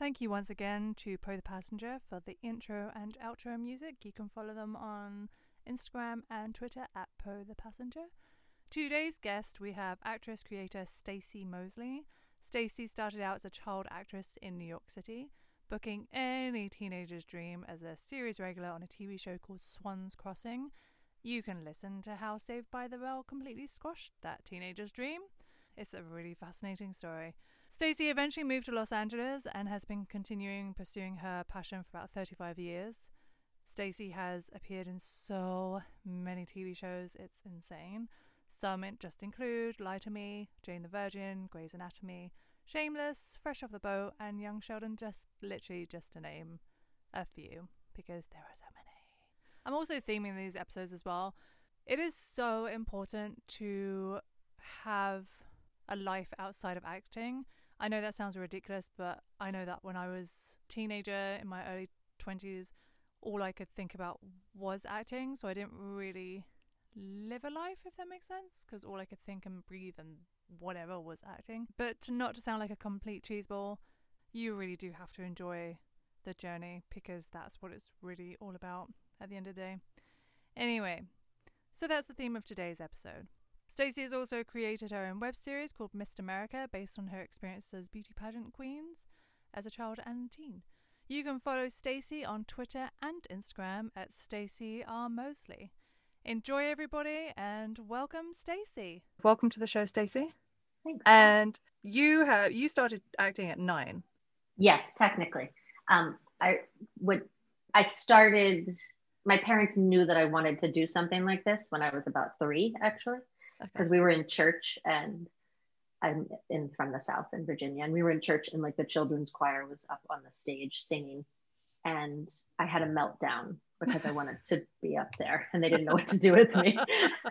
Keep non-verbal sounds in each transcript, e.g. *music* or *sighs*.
Thank you once again to Poe the Passenger for the intro and outro music. You can follow them on Instagram and Twitter at Poe the Passenger. Today's guest, we have actress creator Stacey Mosley. Stacey started out as a child actress in New York City, booking any teenager's dream as a series regular on a TV show called Swan's Crossing. You can listen to how Saved by the Bell completely squashed that teenager's dream. It's a really fascinating story. Stacey eventually moved to Los Angeles and has been continuing pursuing her passion for about 35 years. Stacey has appeared in so many TV shows, it's insane. Some just include Lie to Me, Jane the Virgin, Grey's Anatomy, Shameless, Fresh Off the Boat, and Young Sheldon, just literally just to name a few, because there are so many. I'm also theming these episodes as well. It is so important to have a life outside of acting. I know that sounds ridiculous, but I know that when I was teenager in my early 20s, all I could think about was acting, so I didn't really live a life, if that makes sense, because all I could think and breathe and whatever was acting. But not to sound like a complete cheeseball, you really do have to enjoy the journey because that's what it's really all about at the end of the day. Anyway, so that's the theme of today's episode. Stacey has also created her own web series called Missed America based on her experiences as beauty pageant queens as a child and teen. You can follow Stacey on Twitter and Instagram at Stacey R. Mosley. Enjoy everybody and welcome Stacey. Welcome to the show, Stacey. Thanks. And you have you started acting at nine. Yes, technically. Um, I would. I started. My parents knew that I wanted to do something like this when I was about three, actually, because Okay. we were in church and I'm in from the South in Virginia, and we were in church and like the children's choir was up on the stage singing, and I had a meltdown because I wanted to be up there, and they didn't know what to do with me. *laughs*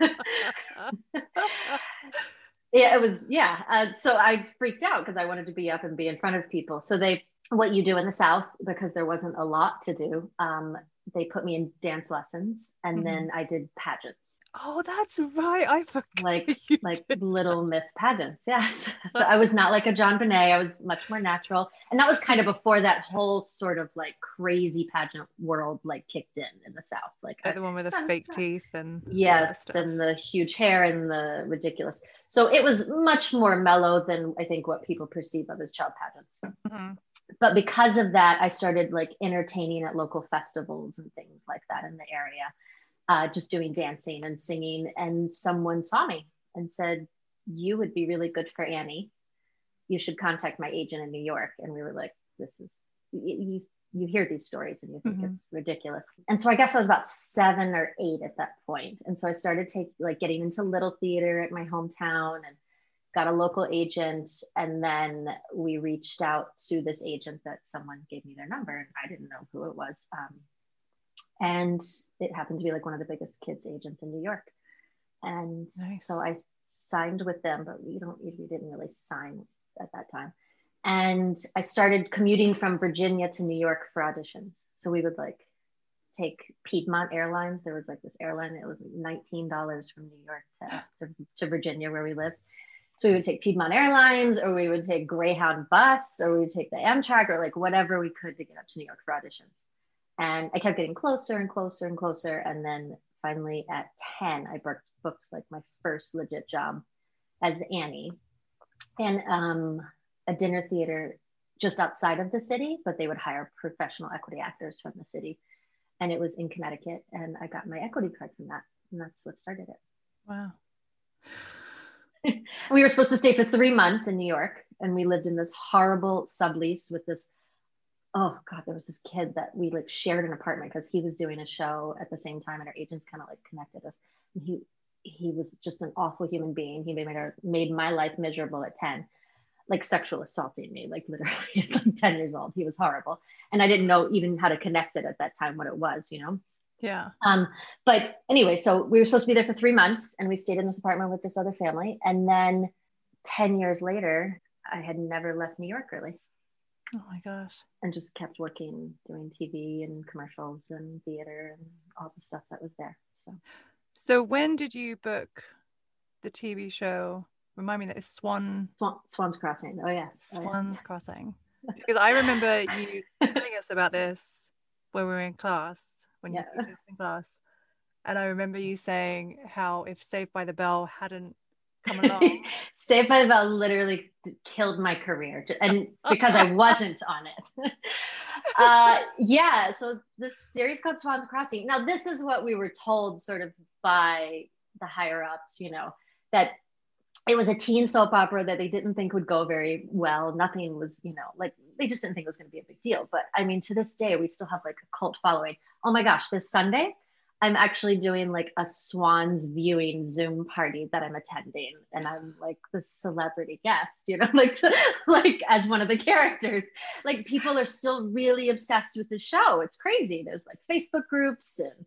yeah it was yeah uh, so i freaked out because i wanted to be up and be in front of people so they what you do in the south because there wasn't a lot to do um, they put me in dance lessons and Mhm. then i did pageants oh, that's right. I forgot. like *laughs* like did. little miss pageants yes *laughs* so i was not like a JonBenét i was much more natural and that was kind of before that whole sort of like crazy pageant world like kicked in in the south like Like the one with the *laughs* fake teeth and Yes, and the huge hair and the ridiculous. So it was much more mellow than I think what people perceive of as child pageants. Mhm. But because of that, I started like entertaining at local festivals and things like that in the area, uh, just doing dancing and singing. And someone saw me and said, "You would be really good for Annie. You should contact my agent in New York." And we were like, "This is you." you you hear these stories and you think Mhm. it's ridiculous. And so I guess I was about seven or eight at that point. And so I started take like getting into little theater at my hometown and got a local agent. And then we reached out to this agent that someone gave me their number and I didn't know who it was. Um, and it happened to be like one of the biggest kids agents in New York. And Nice. so I signed with them, but we don't we didn't really sign at that time. And I started commuting from Virginia to New York for auditions. So we would like take Piedmont Airlines. There was like this airline, it was $19 from New York to, to, to Virginia where we lived. So we would take Piedmont Airlines or we would take Greyhound bus or we would take the Amtrak or like whatever we could to get up to New York for auditions. And I kept getting closer and closer and closer. And then finally at 10, I booked, booked like my first legit job as Annie in um, a dinner theater just outside of the city, but they would hire professional equity actors from the city. And it was in Connecticut. And I got my equity card from that. And that's what started it. Wow. *laughs* we were supposed to stay for three months in New York, and we lived in this horrible sublease with this. Oh God, there was this kid that we like shared an apartment because he was doing a show at the same time, and our agents kind of like connected us. And he he was just an awful human being. He made my made my life miserable at ten, like sexual assaulting me, like *laughs* literally at like ten years old. He was horrible, and I didn't know even how to connect it at that time what it was, you know. Yeah. Um, but anyway, so we were supposed to be there for three months and we stayed in this apartment with this other family. And then 10 years later, I had never left New York really Oh my gosh. and just kept working, doing TV and commercials and theater and all the stuff that was there. So So when did you book the TV show? Remind me that it's Swan Swan, Swan's Crossing. Oh, yes. Oh, yes. Swan's Crossing. *laughs* because I remember you telling us about this when we were in class, when you Yeah. were in class. And I remember you saying how if Saved by the Bell hadn't come along, *laughs* Saved by the Bell literally killed my career, and because I wasn't on it. *laughs* uh, yeah, so this series called Swans Crossing. Now, this is what we were told, sort of by the higher ups, you know, that it was a teen soap opera that they didn't think would go very well. Nothing was, you know, like they just didn't think it was going to be a big deal. But I mean, to this day, we still have like a cult following. Oh my gosh, this Sunday, I'm actually doing like a Swans viewing Zoom party that I'm attending, and I'm like the celebrity guest, you know, *laughs* like like as one of the characters. Like people are still really obsessed with the show. It's crazy. There's like Facebook groups, and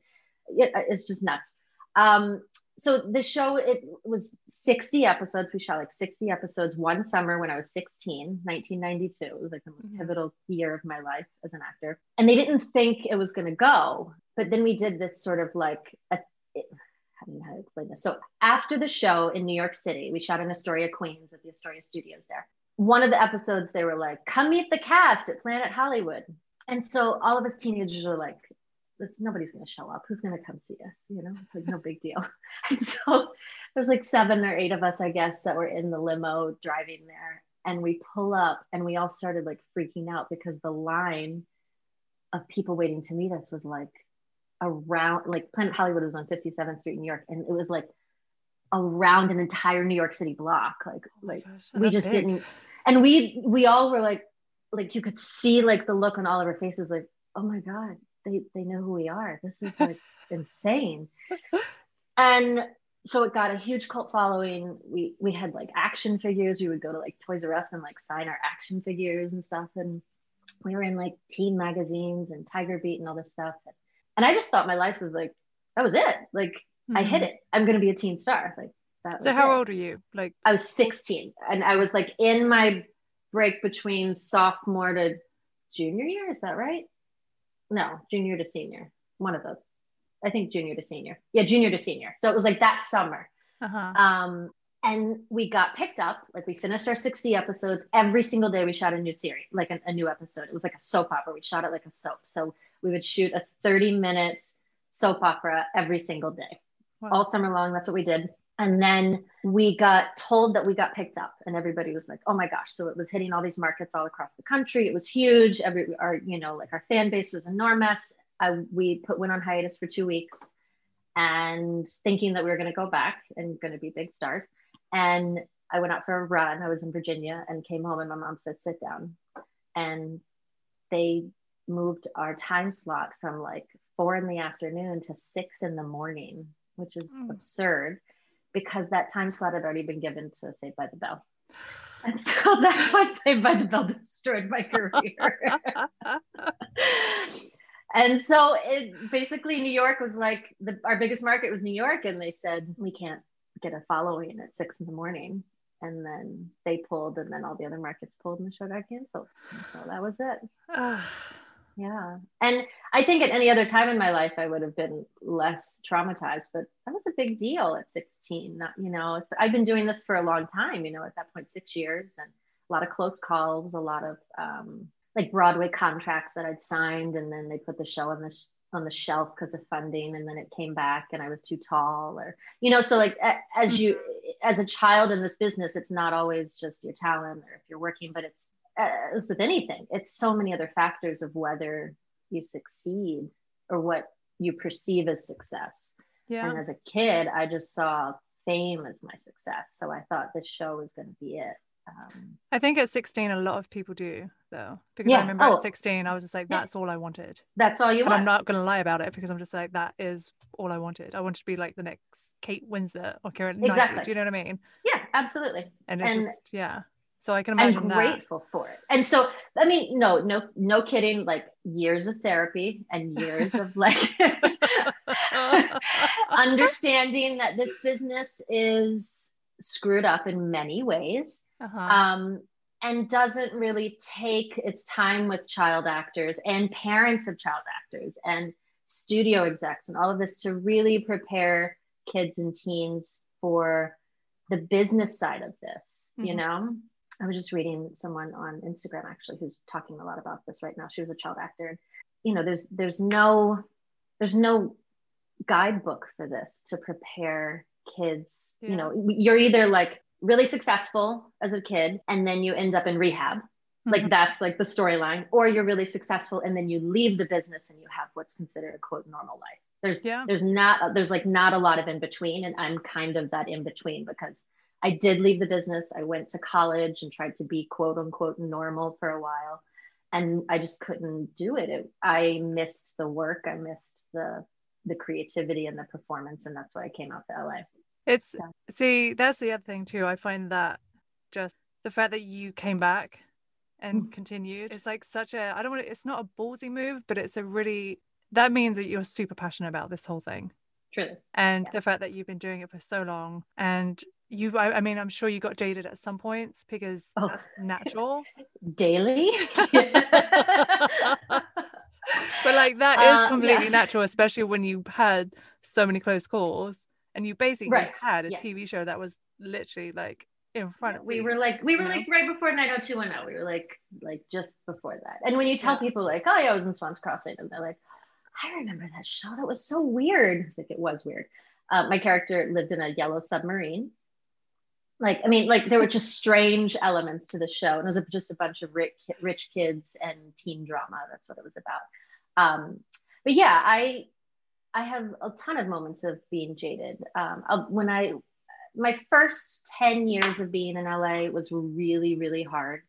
it, it's just nuts. Um, so the show it was 60 episodes. We shot like 60 episodes one summer when I was 16, 1992. It was like the most Mhm. pivotal year of my life as an actor. And they didn't think it was going to go but then we did this sort of like a, it, I don't know how to explain this. So after the show in New York City, we shot in Astoria, Queens at the Astoria Studios there. One of the episodes, they were like, "Come meet the cast at Planet Hollywood," and so all of us teenagers are like, "This nobody's going to show up. Who's going to come see us? You know, it's like no big deal." *laughs* And so there's like seven or eight of us, I guess, that were in the limo driving there, and we pull up, and we all started like freaking out because the line of people waiting to meet us was like around like Planet Hollywood was on 57th Street in New York and it was like around an entire New York City block like Oh like gosh, we just big. didn't and we we all were like like you could see like the look on all of our faces like oh my god they they know who we are this is like *laughs* insane and so it got a huge cult following we we had like action figures we would go to like Toys R Us and like sign our action figures and stuff and we were in like teen magazines and Tiger Beat and all this stuff and I just thought my life was like that was it like I hit Mhm. it I'm gonna be a teen star like that So how it. old are you? Like I was 16 and I was like in my break between sophomore to junior year. Is that right? No, junior to senior. One of those. I think junior to senior. Yeah, junior to senior. So it was like that summer. uh-huh. Um, and we got picked up. Like we finished our 60 episodes. Every single day we shot a new series, like a, a new episode. It was like a soap opera. We shot it like a soap. So we would shoot a 30 minute soap opera every single day Wow. all summer long. That's what we did. And then we got told that we got picked up, and everybody was like, "Oh my gosh!" So it was hitting all these markets all across the country. It was huge. Every our, you know, like our fan base was enormous. I, we put went on hiatus for two weeks, and thinking that we were going to go back and going to be big stars. And I went out for a run. I was in Virginia and came home, and my mom said, "Sit down," and they moved our time slot from like four in the afternoon to six in the morning, which is Hmm. absurd because that time slot had already been given to Saved by the Bell. And so *laughs* that's why Saved by the Bell *laughs* destroyed my career. *laughs* and so it basically New York was like the, our biggest market was New York, and they said we can't get a following at six in the morning. And then they pulled, and then all the other markets pulled, and the show got canceled. And so that was it. *sighs* *sighs* *sighs* Ah, Yeah. And I think at any other time in my life, I would have been less traumatized, but that was a big deal at 16. Not, you know, I've been doing this for a long time, you know, at that point, six years and a lot of close calls, a lot of um, like Broadway contracts that I'd signed. And then they put the show on the, sh- on the shelf because of funding. And then it came back and I was too tall or, you know, so like as you, as a child in this business, it's not always just your talent or if you're working, but it's, as with anything, it's so many other factors of whether you succeed or what you perceive as success. yeah. And as a kid, I just saw fame as my success. So I thought this show was going to be it. Um, I think at 16, a lot of people do, though. Because Yeah. I remember Oh. at 16, I was just like, Yeah. that's all I wanted. that's all you And I'm not going to lie about it because I'm just like, that is all I wanted. I wanted to be like the next Kate Winslet or Keira Knightley. Exactly. Do you know what I mean? yeah, absolutely. And it's And- just, yeah. So I can I'm imagine that. grateful for it. And so, I mean, no, no, no kidding. Like years of therapy and years of like *laughs* understanding that this business is screwed up in many ways. uh-huh. um, and doesn't really take its time with child actors and parents of child actors and studio execs and all of this to really prepare kids and teens for the business side of this, you Mhm. know? I was just reading someone on Instagram actually who's talking a lot about this right now. She was a child actor. You know, there's there's no there's no guidebook for this to prepare kids. Yeah. You know, you're either like really successful as a kid and then you end up in rehab. Mm-hmm. Like that's like the storyline, or you're really successful and then you leave the business and you have what's considered a quote normal life. There's yeah. there's not there's like not a lot of in between, and I'm kind of that in between because I did leave the business. I went to college and tried to be quote unquote normal for a while, and I just couldn't do it. it I missed the work. I missed the the creativity and the performance, and that's why I came out to LA. It's so. see, that's the other thing too. I find that just the fact that you came back and mm. continued it's like such a I don't want to, it's not a ballsy move, but it's a really that means that you're super passionate about this whole thing. Truly. And yeah. the fact that you've been doing it for so long and you I, I, mean i'm sure you got jaded at some points because oh. that's natural *laughs* daily *laughs* but like that is uh, completely yeah. natural especially when you had so many close calls and you basically right. had a yeah. tv show that was literally like in front of we you, were like we were like know? right before 90210 we were like like just before that and when you tell yeah. people like oh yeah i was in swans crossing and they're like i remember that show that was so weird it's like it was weird uh, my character lived in a yellow submarine like i mean like there were just strange elements to the show and it was just a bunch of rich, rich kids and teen drama. That's what it was about. Um, but yeah i i have a ton of moments of being jaded. Um, when i my first 10 years of being in la was really really hard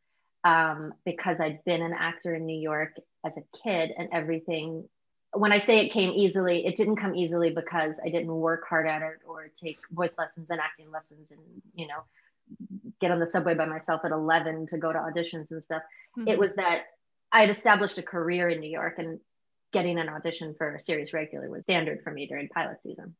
um, because i'd been an actor in new york as a kid and everything when I say it came easily, it didn't come easily because I didn't work hard at it or take voice lessons and acting lessons and, you know, get on the subway by myself at 11 to go to auditions and stuff. Mm-hmm. It was that I had established a career in New York and getting an audition for a series regular was standard for me during pilot season.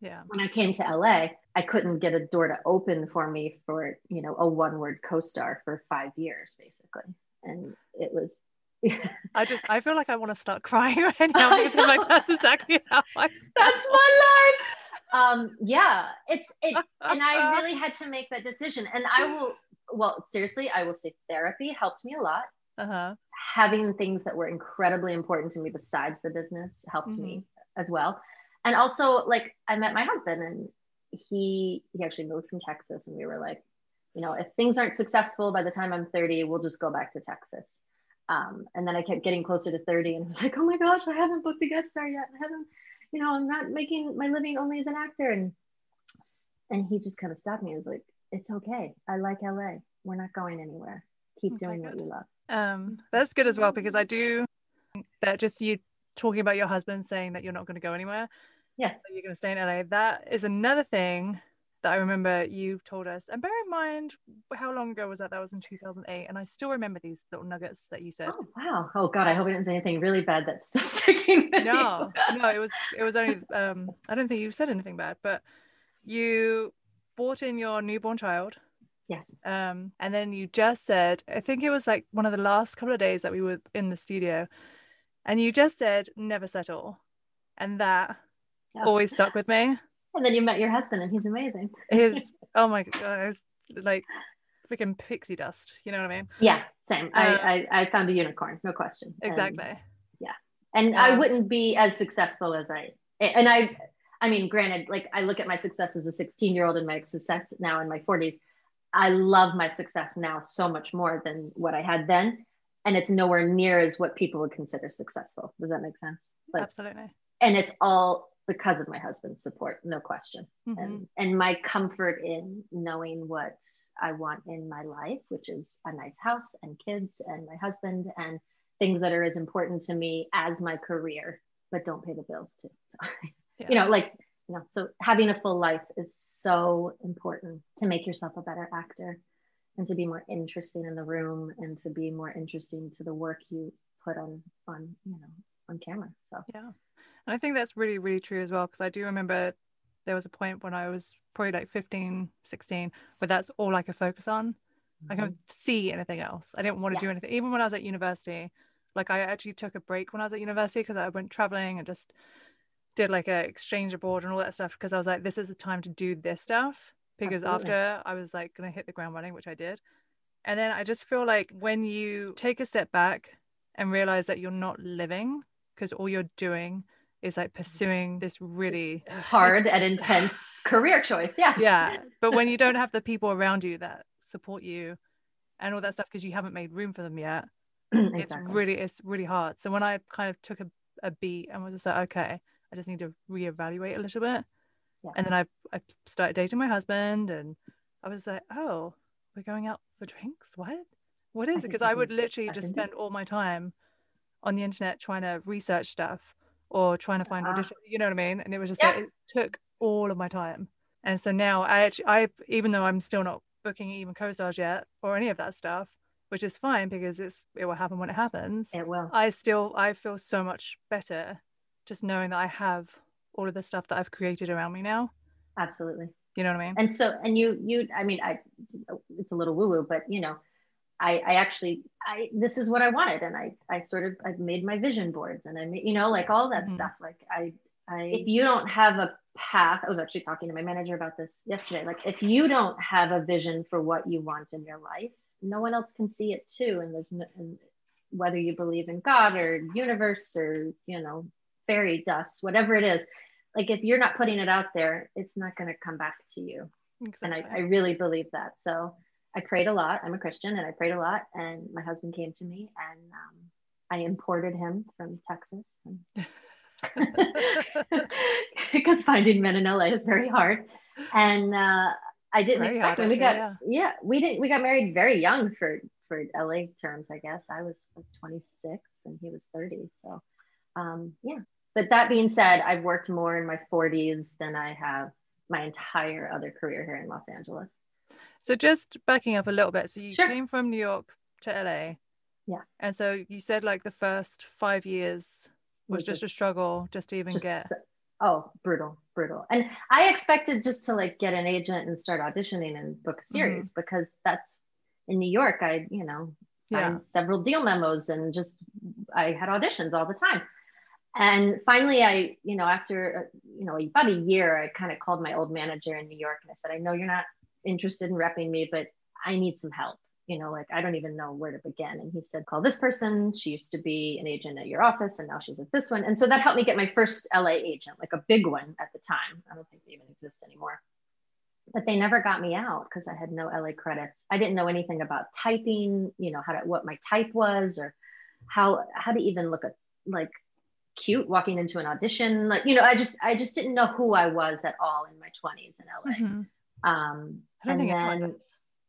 Yeah. When I came to LA, I couldn't get a door to open for me for, you know, a one word co star for five years, basically. And it was I just I feel like I want to start crying *laughs* right *laughs* now because I'm like that's exactly how I. That's my life. Um yeah, it's it and I *laughs* really had to make that decision. And I will well, seriously, I will say therapy helped me a lot. Uh-huh. Having things that were incredibly important to me besides the business helped mm-hmm. me as well. And also like I met my husband and he he actually moved from Texas and we were like, you know, if things aren't successful by the time I'm 30, we'll just go back to Texas. Um, and then I kept getting closer to 30 and I *laughs* was like, oh my gosh, I haven't booked a guest star yet. I haven't, you know, I'm not making my living only as an actor. And and he just kind of stopped me. He was like, it's okay. I like LA. We're not going anywhere. Keep okay, doing what you love. Um, that's good as well because I do that just you talking about your husband saying that you're not going to go anywhere. Yeah. You're going to stay in LA. That is another thing that I remember you told us. And bear in mind, how long ago was that? That was in 2008. And I still remember these little nuggets that you said. Oh, wow. Oh, God. I hope I didn't say anything really bad that's *laughs* still sticking with No, no, it was, it was only, um, I don't think you said anything bad, but you brought in your newborn child. Yes. Um, and then you just said, I think it was like one of the last couple of days that we were in the studio, and you just said, never settle. And that always stuck with me. And then you met your husband, and he's amazing. His *laughs* oh my god, it's like freaking pixie dust. You know what I mean? Yeah, same. I, uh, I I found a unicorn, no question. Exactly. And, yeah, and um, I wouldn't be as successful as I. And I, I mean, granted, like I look at my success as a 16 year old and my success now in my 40s. I love my success now so much more than what I had then. And it's nowhere near as what people would consider successful. Does that make sense? Like, Absolutely. And it's all because of my husband's support, no question. Mm-hmm. And and my comfort in knowing what I want in my life, which is a nice house and kids and my husband and things that are as important to me as my career, but don't pay the bills too. So, *laughs* yeah. You know, like you know, so having a full life is so important to make yourself a better actor and to be more interesting in the room and to be more interesting to the work you put on on you know on camera. So yeah. And I think that's really, really true as well, because I do remember there was a point when I was probably like 15, 16, where that's all I could focus on. Mm-hmm. I couldn't see anything else. I didn't want to yeah. do anything. Even when I was at university, like I actually took a break when I was at university because I went traveling and just did like a exchange abroad and all that stuff because I was like, this is the time to do this stuff. Because Absolutely. after I was like gonna hit the ground running, which I did. And then I just feel like when you take a step back and realize that you're not living because all you're doing is like pursuing this really uh, hard and intense career choice. Yeah. Yeah. But when you don't have the people around you that support you and all that stuff because you haven't made room for them yet, *clears throat* exactly. it's really it's really hard. So when I kind of took a, a beat and was just like, okay, I just need to reevaluate a little bit. Yeah. And then I I started dating my husband and I was like, oh, we're going out for drinks. What? What is it? Because I would literally just spend all my time on the internet trying to research stuff or trying to find uh-huh. audition. You know what I mean? And it was just yeah. like it took all of my time. And so now I actually I even though I'm still not booking even co-stars yet or any of that stuff, which is fine because it's it will happen when it happens. It will. I still I feel so much better just knowing that I have all of the stuff that I've created around me now. Absolutely. You know what I mean? And so and you you I mean I it's a little woo woo, but you know I, I actually I this is what I wanted. And I I sort of I've made my vision boards and I made you know like all that mm-hmm. stuff. Like I I if you don't have a path I was actually talking to my manager about this yesterday. Like if you don't have a vision for what you want in your life no one else can see it too. And there's no, and whether you believe in God or universe or you know fairy dust whatever it is like if you're not putting it out there it's not going to come back to you. Exactly. and I, I really believe that. So I prayed a lot. I'm a Christian and I prayed a lot. And my husband came to me and um, I imported him from Texas. because *laughs* finding men in LA is very hard. And uh, I didn't very expect when we got, yeah. yeah, we didn't, we got married very young for, for LA terms, I guess. I was like 26 and he was 30. So um, yeah. But that being said, I've worked more in my 40s than I have my entire other career here in Los Angeles. So just backing up a little bit. So you sure. came from New York to LA. Yeah. And so you said like the first five years was just, just a struggle just to even just, get. Oh, brutal, brutal. And I expected just to like get an agent and start auditioning and book a mm-hmm. series mm-hmm. because that's in New York. I, you know, signed yeah. several deal memos and just I had auditions all the time. And finally, I, you know, after, uh, you know, about a year, I kind of called my old manager in New York and I said, I know you're not interested in repping me, but I need some help. You know, like I don't even know where to begin. And he said, call this person. She used to be an agent at your office and now she's at this one. And so that helped me get my first LA agent, like a big one at the time. I don't think they even exist anymore. But they never got me out because I had no LA credits. I didn't know anything about typing, you know, how to what my type was or how how to even look at like cute walking into an audition. Like, you know, I just I just didn't know who I was at all in my 20s in LA. Mm-hmm. Um, I don't think then,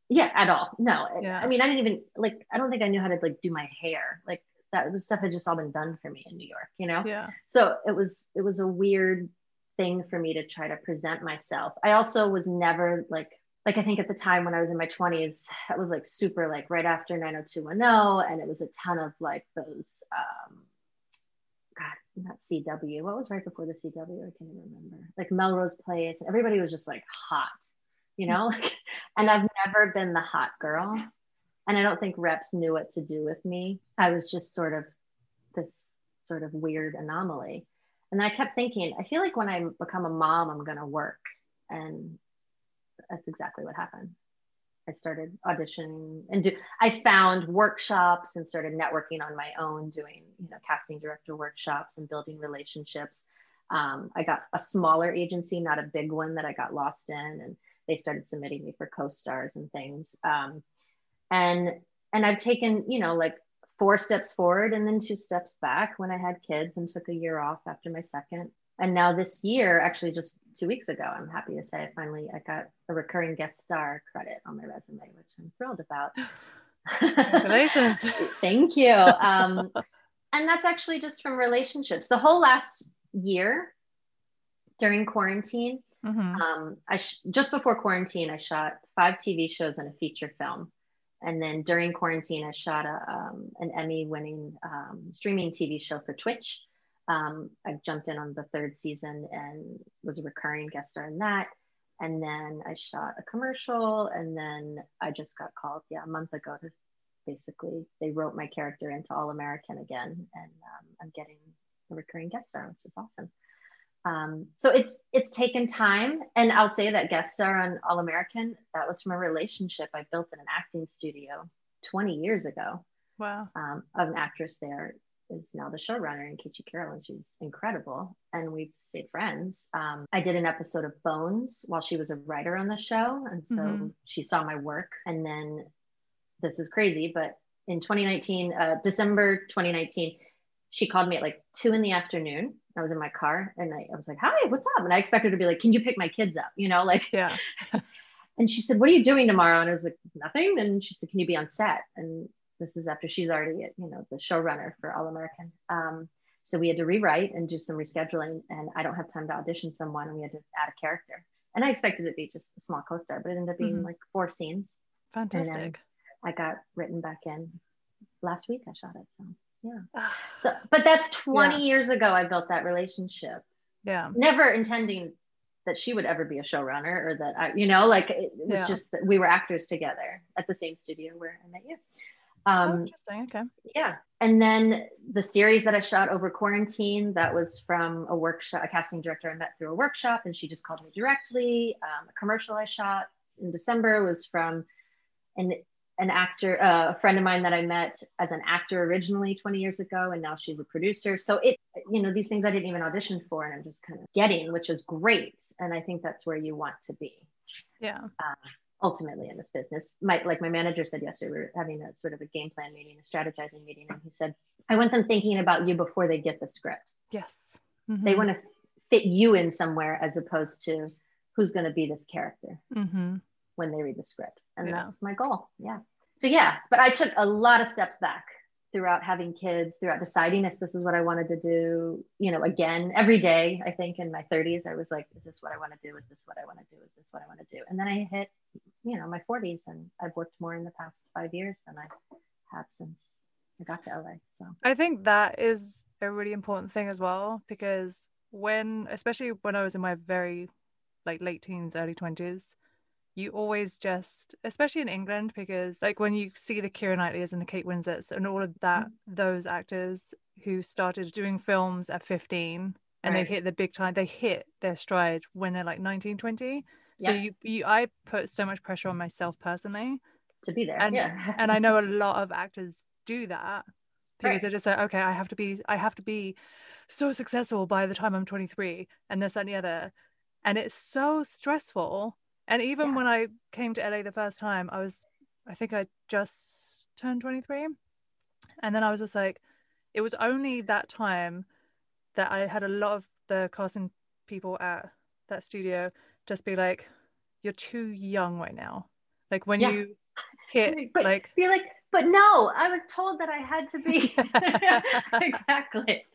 yeah, at all. No, yeah. I mean, I didn't even like. I don't think I knew how to like do my hair. Like that stuff had just all been done for me in New York. You know. Yeah. So it was it was a weird thing for me to try to present myself. I also was never like like I think at the time when I was in my 20s, it was like super like right after 90210, and it was a ton of like those um God, not CW. What was right before the CW? I can't even remember. Like Melrose Place. Everybody was just like hot you know? *laughs* and I've never been the hot girl. And I don't think reps knew what to do with me. I was just sort of this sort of weird anomaly. And I kept thinking, I feel like when I become a mom, I'm going to work. And that's exactly what happened. I started auditioning and do, I found workshops and started networking on my own, doing, you know, casting director workshops and building relationships. Um, I got a smaller agency, not a big one that I got lost in. And they started submitting me for co-stars and things. Um, and and I've taken, you know, like four steps forward and then two steps back when I had kids and took a year off after my second. And now this year, actually just two weeks ago, I'm happy to say I finally I got a recurring guest star credit on my resume, which I'm thrilled about. Congratulations. *laughs* Thank you. Um, and that's actually just from relationships. The whole last year during quarantine, Mm-hmm. Um, I sh- just before quarantine, I shot five TV shows and a feature film, and then during quarantine, I shot a, um, an Emmy-winning um, streaming TV show for Twitch. Um, I jumped in on the third season and was a recurring guest star in that. And then I shot a commercial, and then I just got called, yeah, a month ago to basically they wrote my character into All American again, and um, I'm getting a recurring guest star, which is awesome. Um, so it's it's taken time, and I'll say that guest star on All American that was from a relationship I built in an acting studio 20 years ago. Wow. Um, of an actress there is now the showrunner, Nkechi Carroll, and she's incredible. And we've stayed friends. Um, I did an episode of Bones while she was a writer on the show, and so Mhm. she saw my work. And then this is crazy, but in 2019, uh, December 2019, she called me at like two in the afternoon. I was in my car and I, I was like, hi, what's up? And I expected her to be like, can you pick my kids up? You know, like, Yeah. *laughs* and she said, what are you doing tomorrow? And I was like, nothing. And she said, can you be on set? And this is after she's already, you know, the showrunner for All American. Um, so we had to rewrite and do some rescheduling and I don't have time to audition someone and we had to add a character. And I expected it to be just a small co-star, but it ended up being Mhm. like four scenes. Fantastic. I got written back in last week. I shot it. So yeah. Ah, So, but that's 20 Yeah. years ago. I built that relationship, yeah. never intending that she would ever be a showrunner or that I, you know, like it, was Yeah. just that we were actors together at the same studio where I met you. Oh, Um, interesting. Okay. yeah. And then the series that I shot over quarantine, that was from a workshop, a casting director I met through a workshop, and she just called me directly. Um, a commercial I shot in December was from an an actor, uh, a friend of mine that I met as an actor originally 20 years ago, and now she's a producer. So it, you know, these things I didn't even audition for, and I'm just kind of getting, which is great. And I think that's where you want to be Yeah. uh, ultimately in this business. My like my manager said yesterday, we were having a sort of a game plan meeting, a strategizing meeting, and he said, "I want them thinking about you before they get the script. Yes. They Mhm. want to fit you in somewhere as opposed to who's going to be this character Mhm. When they read the script." And Yeah. that's my goal. Yeah. So yeah, but I took a lot of steps back throughout having kids, throughout deciding if this is what I wanted to do, you know, again, every day, I think in my 30s, I was like, is this what I want to do? Is this what I want to do? Is this what I want to do? And then I hit, you know, my 40s and I've worked more in the past five years than I have since I got to LA. So I think that is a really important thing as well because when, especially when I was in my very like late teens, early 20s, you always just, especially in England, because like when you see the Keira Knightleys and the Kate Winslets and all of that, mm. those actors who started doing films at 15 and they hit the big time, they hit their stride when they're like 19, 20. So Yeah. you, you, I put so much pressure on myself personally to be there, and yeah. and I know a *laughs* lot of actors do that because Right. they're just like, okay, I have to be, I have to be so successful by the time I'm 23, and this and the other, and it's so stressful. And even Yeah. when I came to LA the first time, I was, I think I just turned 23, and then I was just like, it was only that time that I had a lot of the casting people at that studio just be like, you're too young right now. Like when Yeah. you hit but like be like, but no, I was told that I had to be *laughs* *laughs* exactly.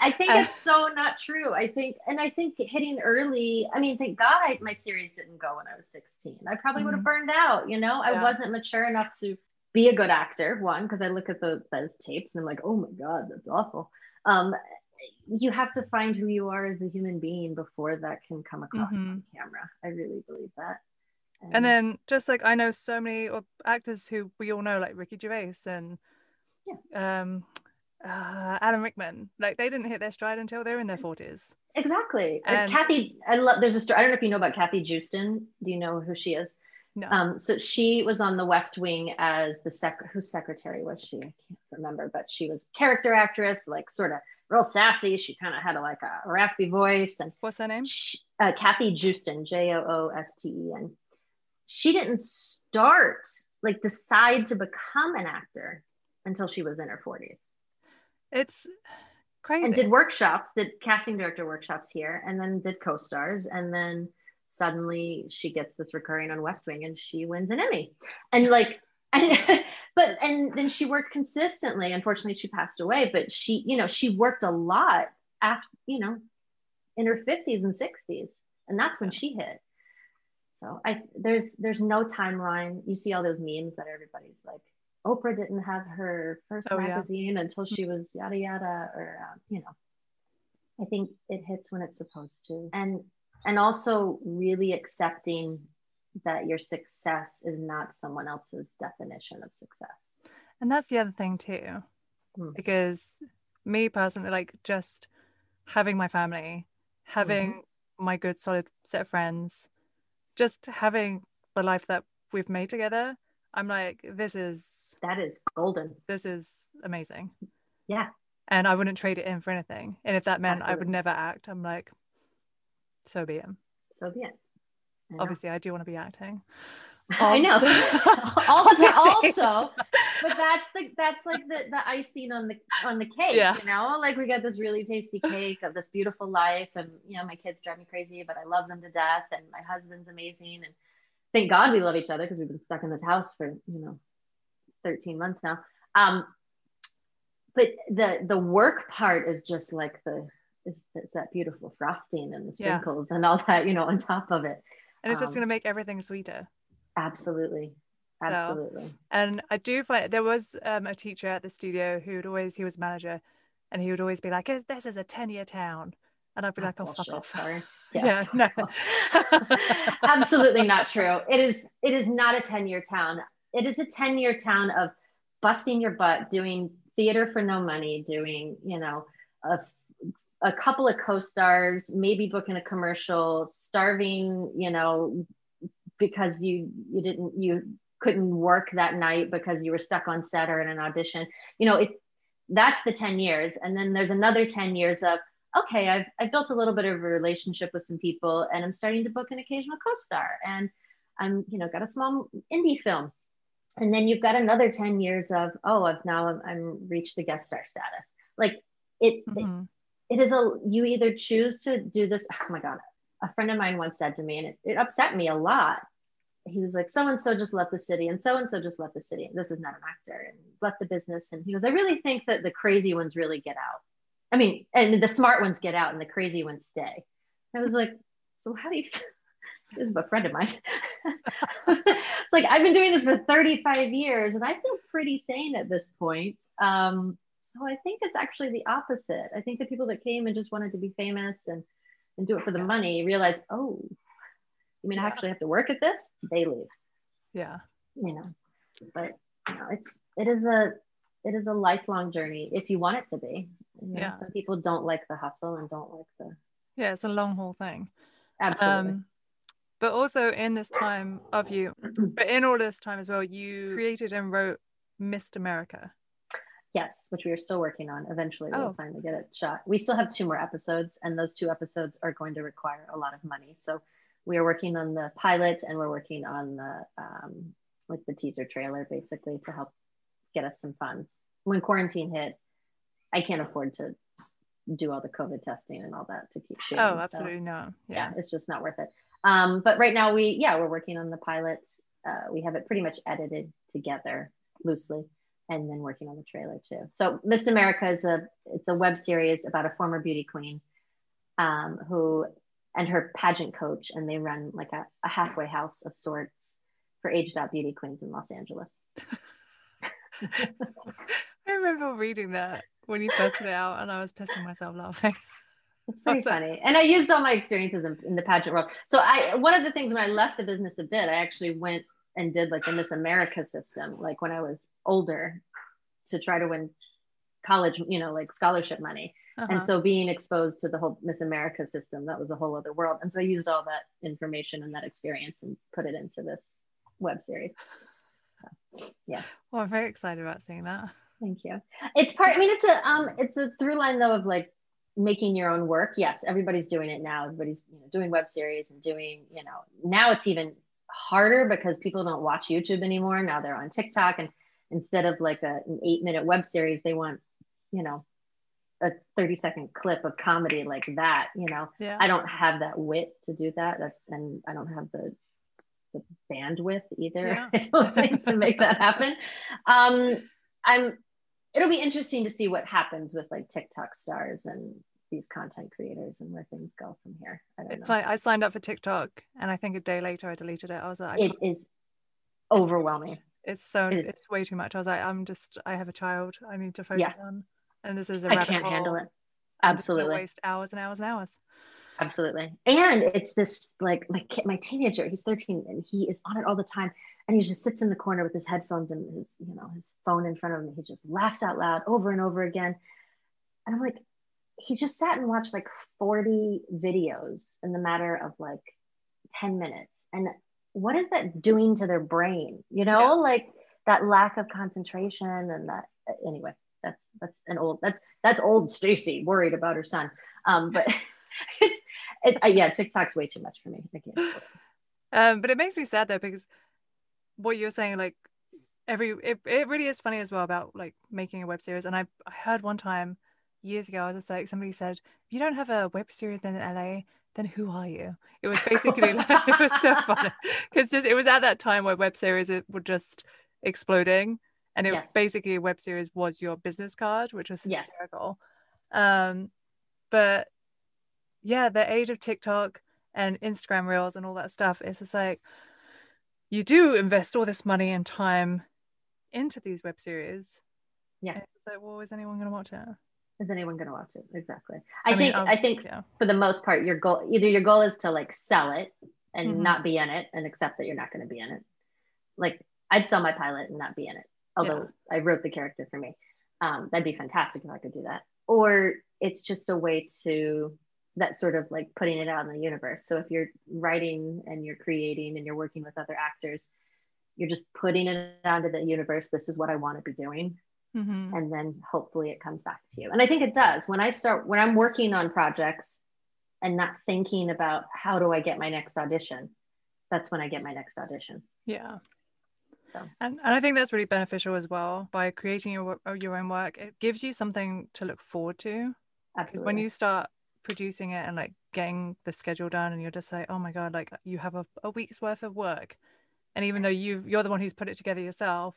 I think Uh, it's so not true. I think, and I think hitting early. I mean, thank God my series didn't go when I was 16. I probably would have Mhm. burned out. You know, I wasn't mature enough to be a good actor. One, because I look at the, those tapes and I'm like, oh my God, that's awful. Um, you have to find who you are as a human being before that can come across Mhm. on camera. I really believe that. And then just like I know so many actors who we all know, like Ricky Gervais and um, uh, Alan Rickman, like they didn't hit their stride until they're in their forties. Exactly. Or And- Kathy, I love. There's a story. I don't know if you know about Kathy Joosten. Do you know who she is? No. Um, so she was on The West Wing as the sec. Whose secretary was she? I can't remember, but she was character actress, like sort of real sassy. She kind of had a, like a raspy voice, and What's her name? she, uh, Kathy Joosten, J O O S T E N. She didn't start like decide to become an actor until she was in her 40s It's crazy. and did workshops, did casting director workshops here, and then did co-stars, and then suddenly she gets this recurring on West Wing, and she wins an Emmy, and like, *laughs* and, but and then she worked consistently. Unfortunately, she passed away, but she, you know, she worked a lot after, you know, in her fifties and sixties, and that's when she hit. So I there's there's no timeline. You see all those memes that everybody's like, Oprah didn't have her first Oh, yeah. magazine until she was yada yada, or um, you know. I think it hits when it's supposed to, and and also really accepting that your success is not someone else's definition of success. And that's the other thing too, Hmm. because me personally, like just having my family having mm-hmm. my good solid set of friends, just having the life that we've made together. I'm like, this is that is golden. This is amazing. Yeah. And I wouldn't trade it in for anything. And if that meant Absolutely. I would never act, I'm like, so be it. So be it. I Obviously, I do want to be acting. I know. also, *laughs* *laughs* also, but that's the that's like the the icing on the on the cake. Yeah. You know, like we got this really tasty cake of this beautiful life, and you know, my kids drive me crazy, but I love them to death, and my husband's amazing, and thank God we love each other because we've been stuck in this house for you know, thirteen months now. Um, but the the work part is just like the is, is that beautiful frosting and the sprinkles yeah. and all that, you know, on top of it. And it's um, just going to make everything sweeter. Absolutely. Absolutely. So, and I do find there was um, a teacher at the studio who would always, he was manager, and he would always be like, this is a 10 year town. And I'd be oh, like, oh, fuck off. Sorry. *laughs* Yeah, yeah no. *laughs* Absolutely not true. It is, it is not a 10 year town. It is a 10 year town of busting your butt, doing theater for no money, doing, you know, a a couple of co-stars, maybe booking a commercial, starving, you know, because you you didn't you couldn't work that night because you were stuck on set or in an audition. You know, it that's the 10 years. And then there's another 10 years of, okay, I've I've built a little bit of a relationship with some people and I'm starting to book an occasional co-star and I'm, you know, got a small indie film. And then you've got another 10 years of, oh, I've now I'm, I'm reached the guest star status. Like it, mm-hmm. it it is a you either choose to do this oh my god a friend of mine once said to me and it, it upset me a lot. He was like so and so just left the city and so and so just left the city. This is not an actor and left the business and he goes i really think that the crazy ones really get out. I mean and the smart ones get out and the crazy ones stay. I was like so how do you *laughs* this is a friend of mine. It's *laughs* like i've been doing this for 35 years and i feel pretty sane at this point. Um, so I think it's actually the opposite. I think the people that came and just wanted to be famous and, and do it for the money realize, oh, you mean yeah. I actually have to work at this? They leave. Yeah. You know, but you know, it's it is a it is a lifelong journey if you want it to be. You know, yeah. Some people don't like the hustle and don't like the Yeah, it's a long haul thing. Absolutely. Um, but also in this time of you, but in all this time as well, you created and wrote Missed America. Yes, which we are still working on. Eventually, we'll oh. finally get it shot. We still have two more episodes, and those two episodes are going to require a lot of money. So we are working on the pilot, and we're working on the um, like the teaser trailer, basically, to help get us some funds. When quarantine hit, I can't afford to do all the COVID testing and all that to keep shooting. Oh, absolutely so, no. Yeah. yeah. it's just not worth it. Um, but right now, we yeah, we're working on the pilot. Uh, we have it pretty much edited together loosely and then working on the trailer too. So Missed America is a it's a web series about a former beauty queen um, who and her pageant coach, and they run like a, a halfway house of sorts for aged out beauty queens in Los Angeles. *laughs* I remember reading that when you first put it out, and I was pissing myself laughing. It's pretty funny, and I used all my experiences in, in the pageant world. So I one of the things when I left the business a bit, I actually went and did like the Miss America system, like when I was older to try to win college, you know, like scholarship money. Uh-huh. And so being exposed to the whole Miss America system, that was a whole other world. And so I used all that information and that experience and put it into this web series. So, yes. *laughs* Well, I'm very excited about seeing that. Thank you. It's part, I mean, it's a, um, it's a through line though of like making your own work. Yes. Everybody's doing it now. Everybody's you know, doing web series and doing, you know, now it's even harder because people don't watch YouTube anymore. Now they're on TikTok and instead of like a, an eight minute web series, they want, you know, a 30 second clip of comedy like that, you know, yeah. I don't have that wit to do that. That's, and I don't have the, the bandwidth either. Yeah. *laughs* I don't think to make that happen. Um, I'm, it'll be interesting to see what happens with like TikTok stars and these content creators and where things go from here. I it's know. like I signed up for TikTok and I think a day later I deleted it. I was like, it is overwhelming. It's so it, it's way too much. I was like, I'm just I have a child I need to focus yeah. on, and this is a I can't hole. handle it. Absolutely, waste hours and hours and hours. Absolutely, and it's this like my kid, my teenager. He's 13 and he is on it all the time, and he just sits in the corner with his headphones and his you know his phone in front of him. He just laughs out loud over and over again, and I'm like, he just sat and watched like 40 videos in the matter of like 10 minutes. And what is that doing to their brain? You know, yeah. like that lack of concentration and that anyway, that's that's an old that's that's old Stacy worried about her son. Um, but *laughs* it's it's uh, yeah, TikTok's way too much for me. I can't. Um, but it makes me sad though because what you're saying, like every it, it really is funny as well about like making a web series. And I I heard one time years ago, I was just like somebody said, if you don't have a web series in LA, then who are you? It was basically like, *laughs* it was so *laughs* funny because just it was at that time where web series it were just exploding, and it yes. basically a web series was your business card, which was hysterical. Yes. Um, but yeah, the age of TikTok and Instagram Reels and all that stuff, it's just like you do invest all this money and time into these web series. Yeah. It's like, well, is anyone going to watch it? Is anyone going to watch it? Exactly. I, I think, mean, I think yeah. for the most part, your goal, either your goal is to like sell it and mm-hmm. not be in it and accept that you're not going to be in it. Like I'd sell my pilot and not be in it. Although yeah. I wrote the character for me. Um, that'd be fantastic if I could do that. Or it's just a way to that sort of like putting it out in the universe. So if you're writing and you're creating and you're working with other actors, you're just putting it out into the universe. This is what I want to be doing. Mm-hmm. And then hopefully it comes back to you. And I think it does. When I start, when I'm working on projects and not thinking about how do I get my next audition, that's when I get my next audition. Yeah. So, and, and I think that's really beneficial as well by creating your, your own work. It gives you something to look forward to. Absolutely. When you start producing it and like getting the schedule done and you're just like oh my god like you have a, a week's worth of work and even though you you're the one who's put it together yourself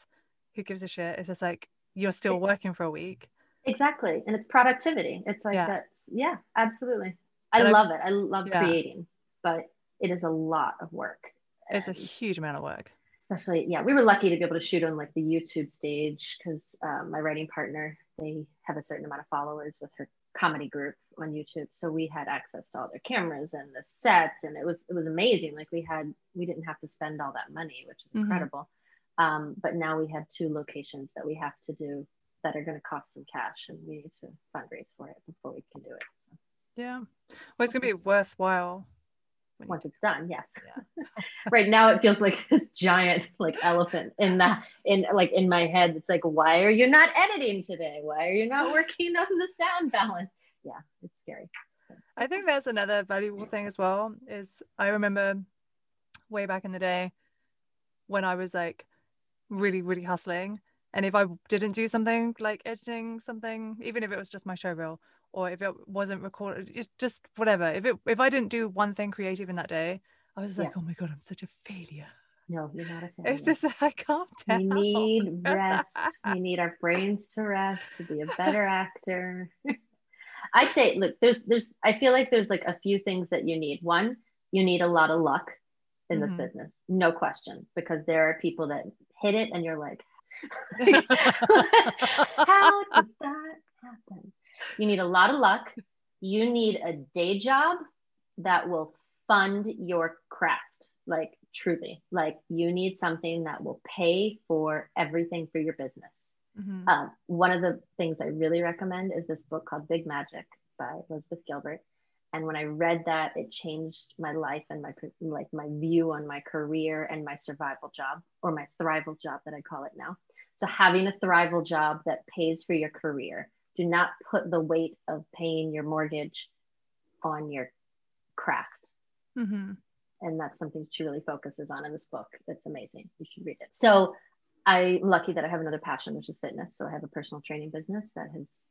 who gives a shit it's just like you're still working for a week exactly and it's productivity it's like yeah. that's yeah absolutely i and love I've, it i love yeah. creating but it is a lot of work it's a huge amount of work especially yeah we were lucky to be able to shoot on like the youtube stage because um, my writing partner they have a certain amount of followers with her comedy group on YouTube. So we had access to all their cameras and the sets, and it was it was amazing. Like we had we didn't have to spend all that money, which is mm-hmm. incredible. Um, but now we have two locations that we have to do that are going to cost some cash, and we need to fundraise for it before we can do it. So. Yeah, well, it's going to be worthwhile once it's done yes yeah. *laughs* *laughs* right now it feels like *laughs* this giant like elephant in that in like in my head it's like why are you not editing today why are you not working on the sound balance yeah it's scary i think that's another valuable thing as well is i remember way back in the day when i was like really really hustling. And if i didn't do something like editing something even if it was just my show reel or if it wasn't recorded it's just whatever. If it if i didn't do one thing creative in that day i was like oh my god i'm such a failure. No you're not a *laughs* failure. it's just that i can't tell. we need rest. We need our *laughs* brains to rest to be a better actor. *laughs* I say look there's there's i feel like there's like a few things that you need. One you need a lot of luck in mm-hmm. this business no question because there are people that hit it and you're like *laughs* *laughs* how did that happen you need a lot of luck. You need a day job that will fund your craft, like truly. Like you need something that will pay for everything for your business. Mm-hmm. Uh, one of the things I really recommend is this book called Big Magic by Elizabeth Gilbert. And when I read that, it changed my life and my like my view on my career and my survival job or my thrival job that I call it now. So having a thrival job that pays for your career, do not put the weight of paying your mortgage on your craft. Mm-hmm. And that's something she really focuses on in this book. It's amazing. You should read it. So I'm lucky that I have another passion, which is fitness. So I have a personal training business that has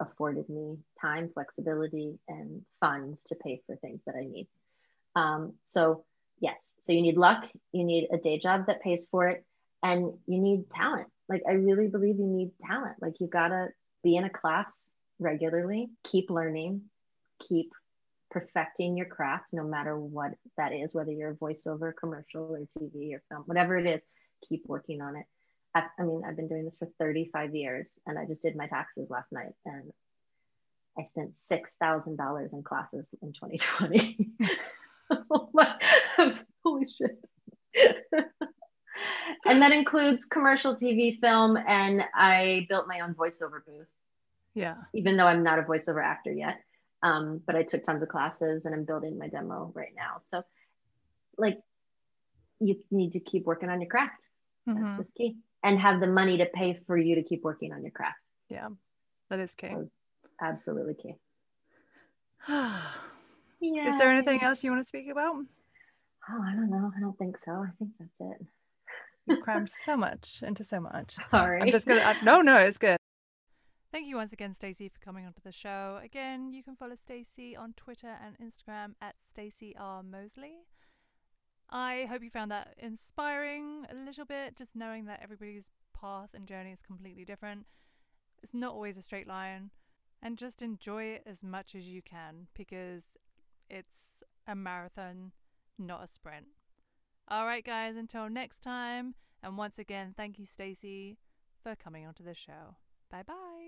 afforded me time, flexibility, and funds to pay for things that I need. Um, so, yes, so you need luck, you need a day job that pays for it, and you need talent. Like, I really believe you need talent. Like, you gotta be in a class regularly, keep learning, keep perfecting your craft, no matter what that is, whether you're a voiceover, commercial, or TV or film, whatever it is, keep working on it. I, I mean, I've been doing this for 35 years and I just did my taxes last night and I spent $6,000 in classes in 2020. *laughs* oh my, *laughs* holy shit. *laughs* and that includes commercial TV, film, and I built my own voiceover booth. Yeah. Even though I'm not a voiceover actor yet. Um, but I took tons of classes and I'm building my demo right now. So like you need to keep working on your craft. Mhm. That's just key. And have the money to pay for you to keep working on your craft. Yeah. That is key. That was absolutely key. yeah. *sighs* Is there anything else you want to speak about? Oh, I don't know. I don't think so. I think that's it. You crammed so much into so much. *laughs* Sorry. I'm just gonna. I, no, no, it's good. Thank you once again, Stacey, for coming onto the show. Again, you can follow Stacey on Twitter and Instagram at Stacey R Mosley. I hope you found that inspiring a little bit, just knowing that everybody's path and journey is completely different. It's not always a straight line, and just enjoy it as much as you can because it's a marathon, not a sprint. All right, guys, until next time. And once again, thank you, Stacey, for coming onto the show. Bye bye.